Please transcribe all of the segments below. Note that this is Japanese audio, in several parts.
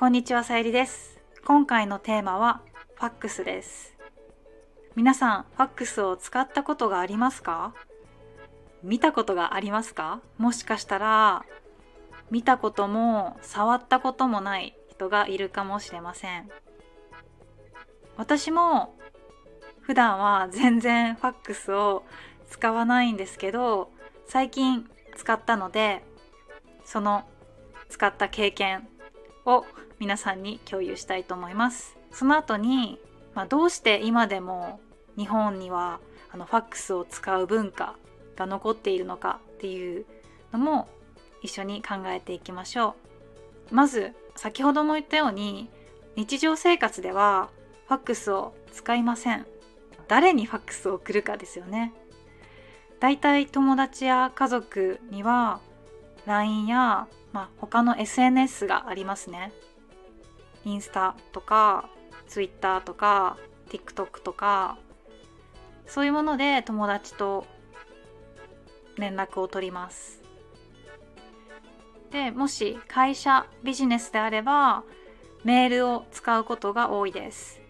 こんにちはさゆりです。今回のテーマはファックスです。皆さんファックスを使ったことがありますか？見たことがありますか？もしかしたら見たことも触ったこともない人がいるかもしれません。私も普段は全然ファックスを使わないんですけど最近使ったのでその使った経験を皆さんに共有したいと思います。その後に、まあ、どうして今でも日本にはあのファックスを使う文化が残っているのかっていうのも一緒に考えていきましょう。まず先ほども言ったように日常生活ではファックスを使いません。誰にファックスを送るかですよね。だいたい友達や家族には LINE や、まあ、他の SNS がありますね。インスタとか Twitter とか TikTok とかそういうもので友達と連絡を取ります。でもし会社ビジネスであればメールを使うことが多いです。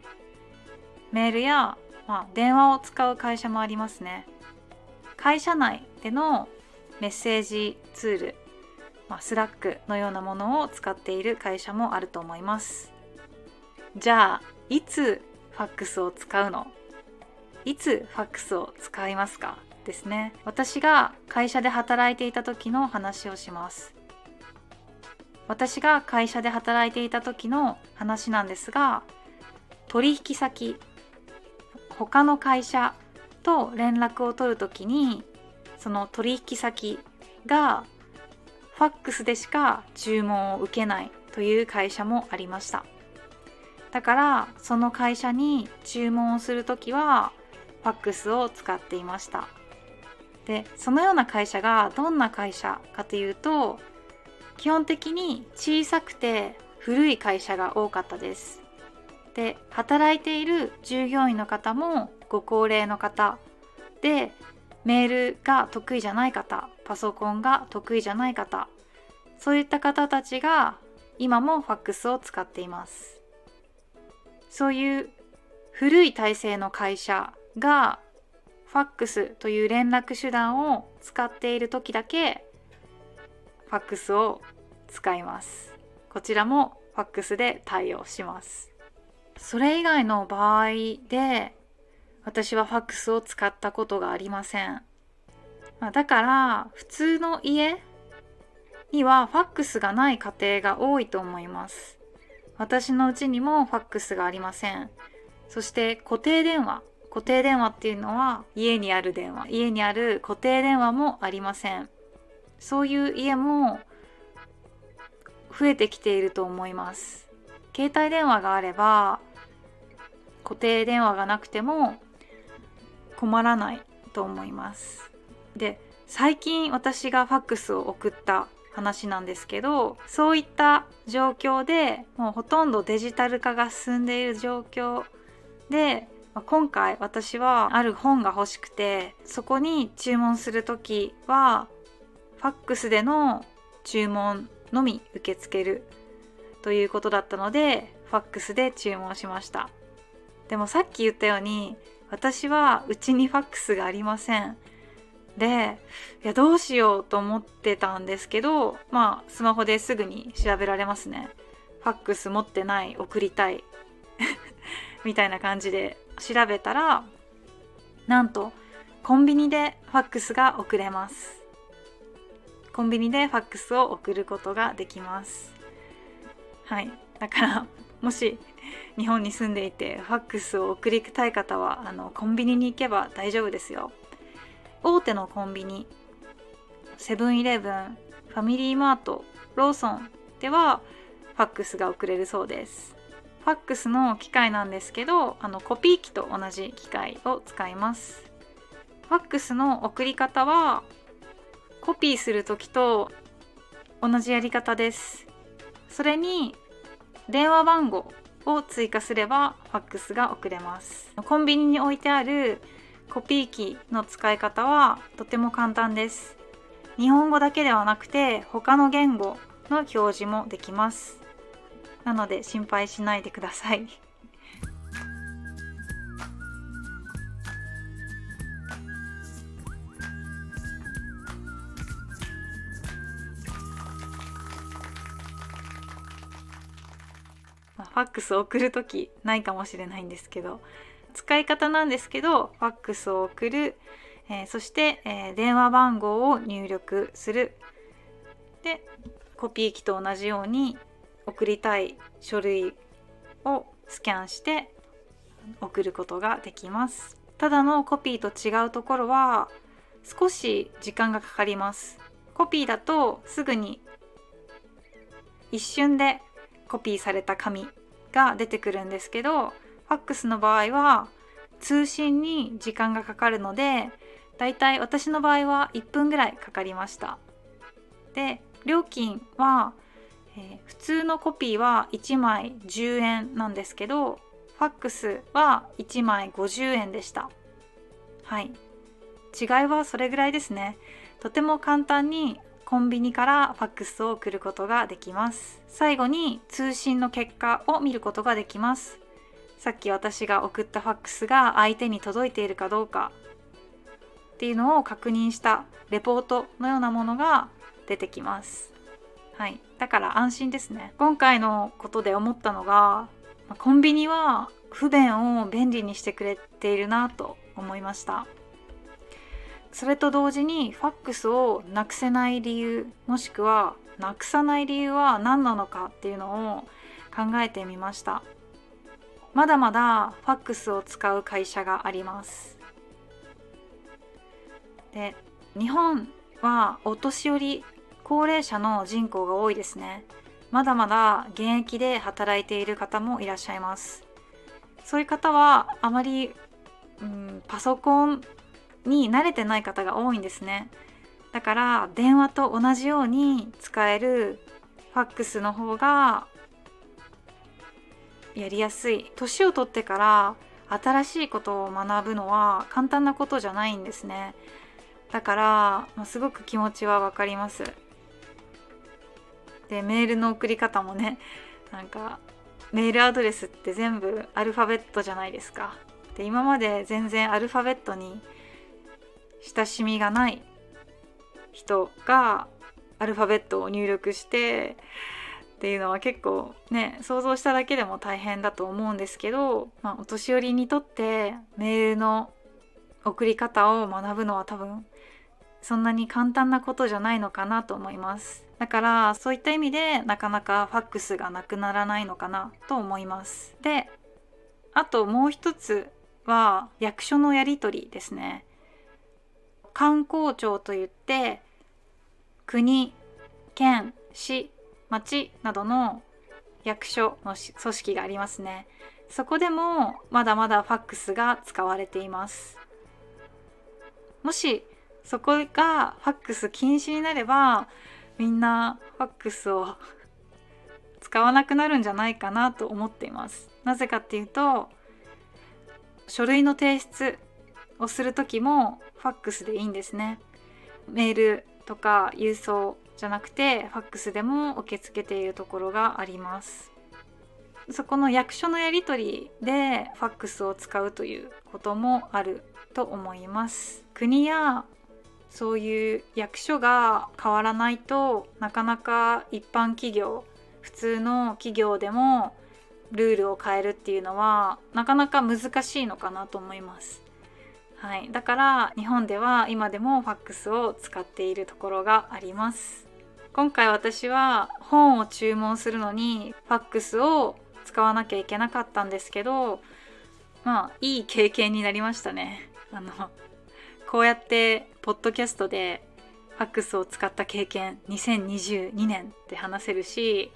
メールや、まあ、電話を使う会社もありますね。会社内でのメッセージツール、まあ、スラックのようなものを使っている会社もあると思います。じゃあいつファックスを使うの？いつファックスを使いますか？ですね。私が会社で働いていた時の話をします。私が会社で働いていた時の話なんですが取引先他の会社と連絡を取る時にその取引先がファックスでしか注文を受けないという会社もありました。だからその会社に注文をする時はファックスを使っていました。でそのような会社がどんな会社かというと基本的に小さくて古い会社が多かったです。で働いている従業員の方もご高齢の方でメールが得意じゃない方パソコンが得意じゃない方そういった方たちが今もファックスを使っています。そういう古い体制の会社がファックスという連絡手段を使っている時だけファックスを使います。こちらもファックスで対応します。それ以外の場合で私はファックスを使ったことがありません、まあ、だから普通の家にはファックスがない家庭が多いと思います。私のうちにもファックスがありません。そして固定電話。固定電話っていうのは家にある電話。家にある固定電話もありません。そういう家も増えてきていると思います。携帯電話があれば固定電話がなくても困らないと思います。で最近私がファックスを送った話なんですけどそういった状況でもうほとんどデジタル化が進んでいる状況で今回私はある本が欲しくてそこに注文する時はファックスでの注文のみ受け付けるということだったのでファックスで注文しました。でもさっき言ったように私はうちにファックスがありません。でいやどうしようと思ってたんですけどまあスマホですぐに調べられますね。ファックス持ってない送りたい。みたいな感じで調べたらなんとコンビニでファックスが送れます。コンビニでファックスを送ることができます。はい。だからもし日本に住んでいてファックスを送りたい方はあのコンビニに行けば大丈夫ですよ。大手のコンビニセブンイレブンファミリーマートローソンではファックスが送れるそうです。ファックスの機械なんですけどあのコピー機と同じ機械を使います。ファックスの送り方はコピーする時と同じやり方です。それに電話番号を追加すればファックスが送れます。コンビニに置いてあるコピー機の使い方はとても簡単です。日本語だけではなくて他の言語の表示もできます。なので心配しないでください。ファックスを送る時ないかもしれないんですけど使い方なんですけどファックスを送る、えー、そして、えー、電話番号を入力する。でコピー機と同じように送りたい書類をスキャンして送ることができます。ただのコピーと違うところは少し時間がかかります。コピーだとすぐに一瞬でコピーされた紙が出てくるんですけどファックスの場合は通信に時間がかかるのでだいたい私の場合は1分ぐらいかかりました。で料金は、えー、普通のコピーは1枚10円なんですけどファックスは1枚50円でした。はい。違いはそれぐらいですね。とても簡単にコンビニからファックスを送ることができます。最後に通信の結果を見ることができます。さっき私が送ったファックスが相手に届いているかどうか。っていうのを確認したレポートのようなものが出てきます。はい。だから安心ですね。今回のことで思ったのがコンビニは不便を便利にしてくれているなと思いました。それと同時にファックスをなくせない理由もしくはなくさない理由は何なのかっていうのを考えてみました。まだまだファックスを使う会社があります。で日本はお年寄り高齢者の人口が多いですね。まだまだ現役で働いている方もいらっしゃいます。そういう方はあまり、うん、パソコンに慣れてない方が多いんですね。だから電話と同じように使えるファックスの方がやりやすい。年を取ってから新しいことを学ぶのは簡単なことじゃないんですね。だから、まあ、すごく気持ちは分かります。でメールの送り方もねなんかメールアドレスって全部アルファベットじゃないですか。で今まで全然アルファベットに親しみがない人がアルファベットを入力してっていうのは結構ね想像しただけでも大変だと思うんですけど、まあ、お年寄りにとってメールの送り方を学ぶのは多分そんなに簡単なことじゃないのかなと思います。だからそういった意味でなかなかファックスがなくならないのかなと思います。であともう一つは役所のやり取りですね。観光庁といって国県市町などの役所の組織がありますね。そこでもまだまだファックスが使われています。もしそこがファックス禁止になればみんなファックスを使わなくなるんじゃないかなと思っています。なぜかっていうと書類の提出をする時もファックスでいいんですね。メールとか郵送じゃなくてファックスでも受け付けているところがあります。そこの役所のやり取りでファックスを使うということもあると思います。国やそういう役所が変わらないとなかなか一般企業普通の企業でもルールを変えるっていうのはなかなか難しいのかなと思います。はい、だから日本では今でもファックスを使っているところがあります。今回私は本を注文するのにファックスを使わなきゃいけなかったんですけどまあいい経験になりましたね。あのこうやってポッドキャストでファックスを使った経験2022年って話せるし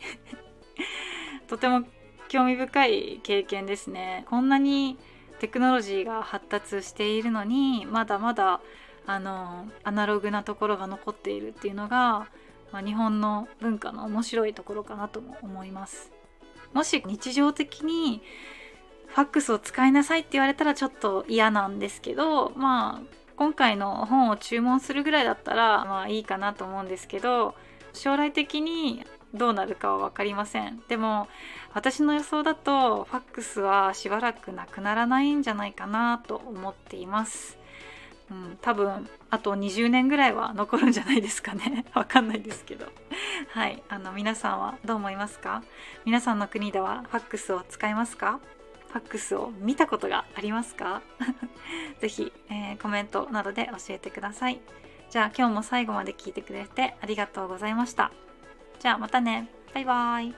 とても興味深い経験ですね。こんなにテクノロジーが発達しているのにまだまだあのアナログなところが残っているっていうのが、まあ、日本の文化の面白いところかなとも思います。もし日常的にファックスを使いなさいって言われたらちょっと嫌なんですけどまあ今回の本を注文するぐらいだったらまあいいかなと思うんですけど将来的にどうなるかは分かりません。でも私の予想だとファックスはしばらくなくならないんじゃないかなと思っています。うん、多分あと20年ぐらいは残るんじゃないですかね。わかんないですけど。はい。あの皆さんはどう思いますか？皆さんの国ではファックスを使いますか？ファックスを見たことがありますか？ぜひ、えー、コメントなどで教えてください。じゃあ今日も最後まで聞いてくれてありがとうございました。じゃあまたね。バイバーイ。